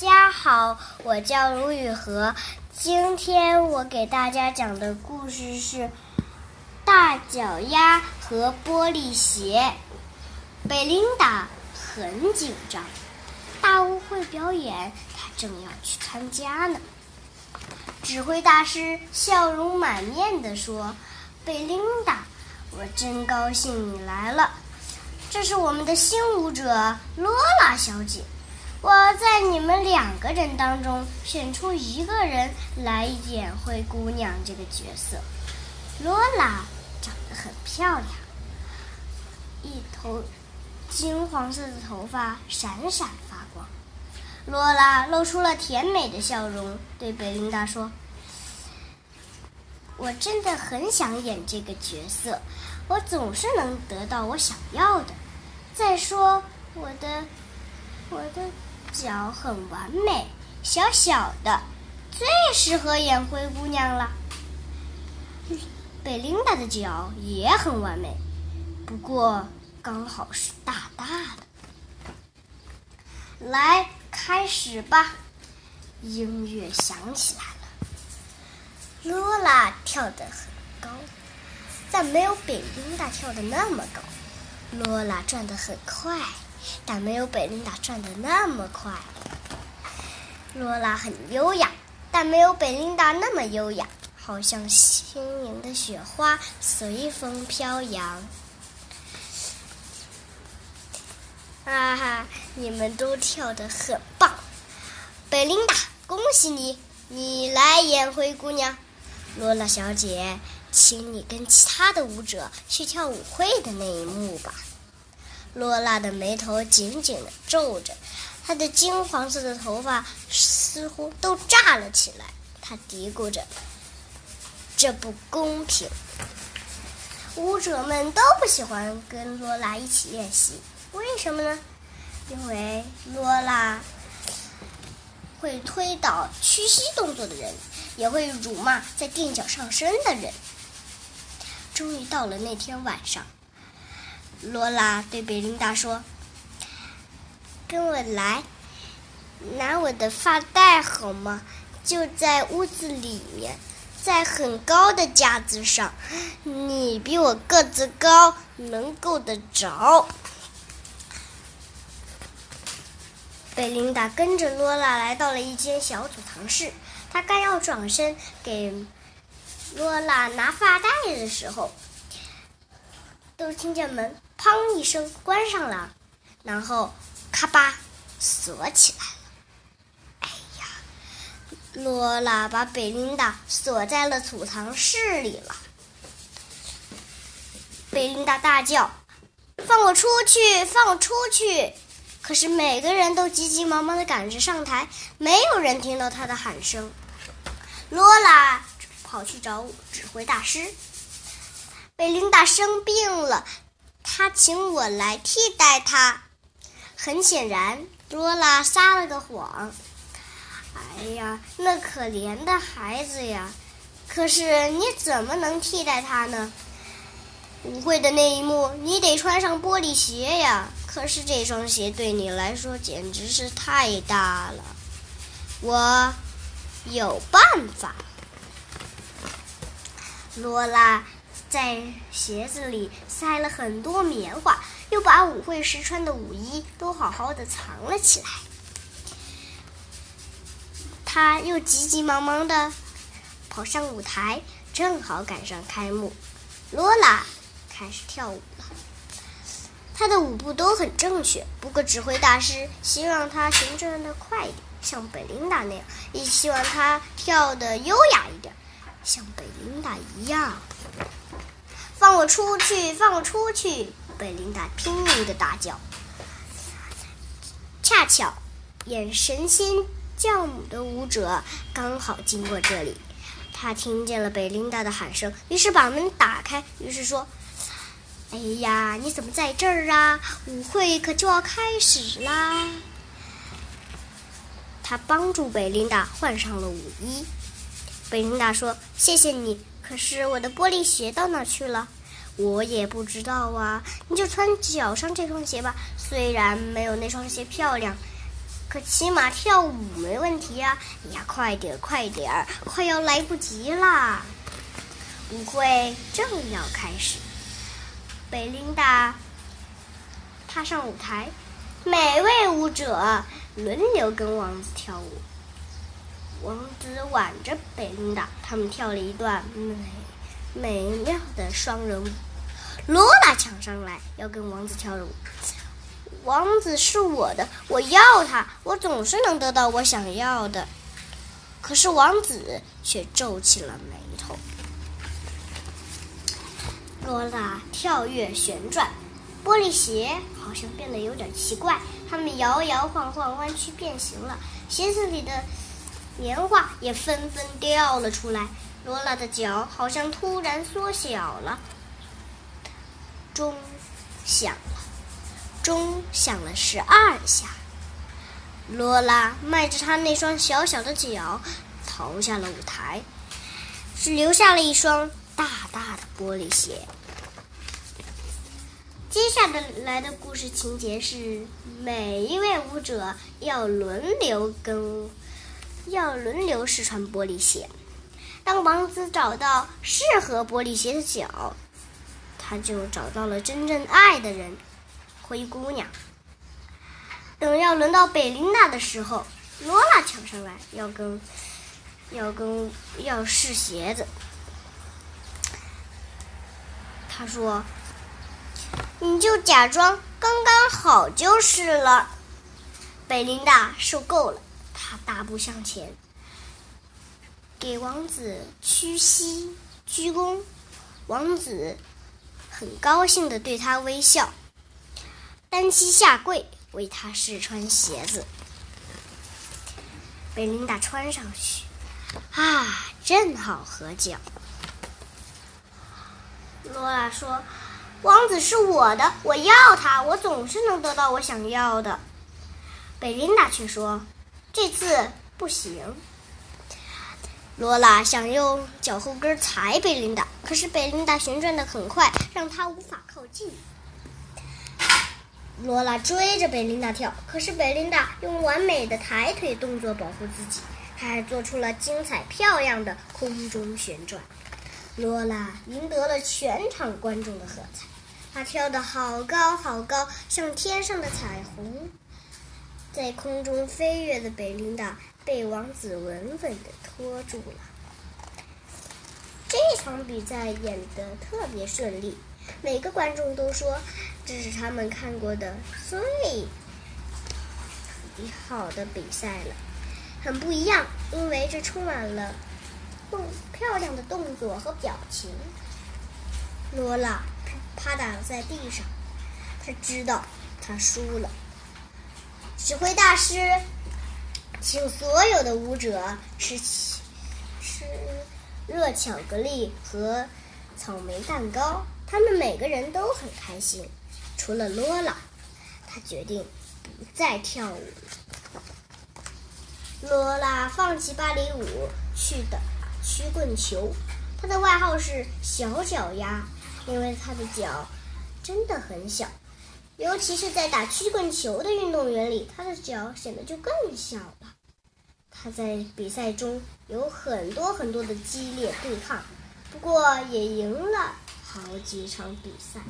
家好，我叫卢雨禾。今天我给大家讲的故事是《大脚丫和玻璃鞋》。贝琳达很紧张，大舞会表演，她正要去参加呢。指挥大师笑容满面地说：“贝琳达，我真高兴你来了。这是我们的新舞者罗拉小姐。”我在你们两个人当中选出一个人来演灰姑娘这个角色。罗拉长得很漂亮，一头金黄色的头发闪闪发光。罗拉露出了甜美的笑容，对贝琳达说：“我真的很想演这个角色，我总是能得到我想要的。再说，我的，我的。”脚很完美，小小的，最适合演灰姑娘了。贝琳达的脚也很完美，不过刚好是大大的。来，开始吧！音乐响起来了。罗拉跳得很高，但没有贝琳达跳得那么高。罗拉转得很快。但没有贝琳达转的那么快。罗拉很优雅，但没有贝琳达那么优雅，好像轻盈的雪花随风飘扬。哈哈，你们都跳得很棒，贝琳达，恭喜你，你来演灰姑娘。罗拉小姐，请你跟其他的舞者去跳舞会的那一幕吧。罗拉的眉头紧紧的皱着，她的金黄色的头发似乎都炸了起来。她嘀咕着：“这不公平。”舞者们都不喜欢跟罗拉一起练习，为什么呢？因为罗拉会推倒屈膝动作的人，也会辱骂在垫脚上身的人。终于到了那天晚上。罗拉对贝琳达说：“跟我来，拿我的发带好吗？就在屋子里面，在很高的架子上。你比我个子高，能够得着。”贝琳达跟着罗拉来到了一间小储藏室，她刚要转身给罗拉拿发带的时候，都听见门。砰一声，关上了，然后咔吧锁起来了。哎呀，罗拉把贝琳达锁在了储藏室里了。贝琳达大叫：“放我出去！放我出去！”可是每个人都急急忙忙的赶着上台，没有人听到她的喊声。罗拉跑去找指挥大师。贝琳达生病了。他请我来替代他。很显然，罗拉撒了个谎。哎呀，那可怜的孩子呀！可是你怎么能替代他呢？舞会的那一幕，你得穿上玻璃鞋呀。可是这双鞋对你来说简直是太大了。我有办法。罗拉。在鞋子里塞了很多棉花，又把舞会时穿的舞衣都好好的藏了起来。他又急急忙忙的跑上舞台，正好赶上开幕。罗拉开始跳舞了，她的舞步都很正确。不过指挥大师希望她旋转的快一点，像贝琳达那样；也希望她跳的优雅一点，像贝琳达一样。放我出去！放我出去！贝琳达拼命的大叫。恰巧，演神仙教母的舞者刚好经过这里，他听见了贝琳达的喊声，于是把门打开，于是说：“哎呀，你怎么在这儿啊？舞会可就要开始啦！”他帮助贝琳达换上了舞衣。贝琳达说：“谢谢你。”可是我的玻璃鞋到哪去了？我也不知道啊。你就穿脚上这双鞋吧，虽然没有那双鞋漂亮，可起码跳舞没问题呀！呀，快点，快点，快要来不及啦！舞会正要开始，贝琳达踏上舞台，每位舞者轮流跟王子跳舞。王子挽着贝琳达，他们跳了一段美美妙的双人舞。罗拉抢上来要跟王子跳舞。王子是我的，我要他，我总是能得到我想要的。可是王子却皱起了眉头。罗拉跳跃旋转，玻璃鞋好像变得有点奇怪，他们摇摇晃晃，弯曲变形了。鞋子里的棉花也纷纷掉了出来。罗拉的脚好像突然缩小了。钟响了。钟响了十二下，罗拉迈着她那双小小的脚逃下了舞台，只留下了一双大大的玻璃鞋。接下来的故事情节是：每一位舞者要轮流跟，要轮流试穿玻璃鞋。当王子找到适合玻璃鞋的脚，他就找到了真正爱的人。灰姑娘。等要轮到贝琳达的时候，罗拉抢上来要跟要跟要试鞋子。他说：“你就假装刚刚好就是了。”贝琳达受够了，他大步向前，给王子屈膝鞠躬。王子很高兴的对他微笑。单膝下跪为他试穿鞋子，贝琳达穿上去，啊，正好合脚。罗拉说：“王子是我的，我要他，我总是能得到我想要的。”贝琳达却说：“这次不行。”罗拉想用脚后跟踩贝琳达，可是贝琳达旋转的很快，让她无法靠近。罗拉追着贝琳达跳，可是贝琳达用完美的抬腿动作保护自己，她还做出了精彩漂亮的空中旋转。罗拉赢得了全场观众的喝彩，她跳得好高好高，像天上的彩虹。在空中飞跃的贝琳达被王子稳稳地拖住了。这场比赛演得特别顺利。每个观众都说，这是他们看过的最好的比赛了，很不一样，因为这充满了动漂亮的动作和表情。罗拉趴倒在地上，他知道他输了。指挥大师请所有的舞者吃吃热巧克力和草莓蛋糕。他们每个人都很开心，除了罗拉，他决定不再跳舞。罗拉放弃芭蕾舞，去打曲棍球。她的外号是“小脚丫”，因为她的脚真的很小，尤其是在打曲棍球的运动员里，他的脚显得就更小了。他在比赛中有很多很多的激烈对抗，不过也赢了。好几场比赛。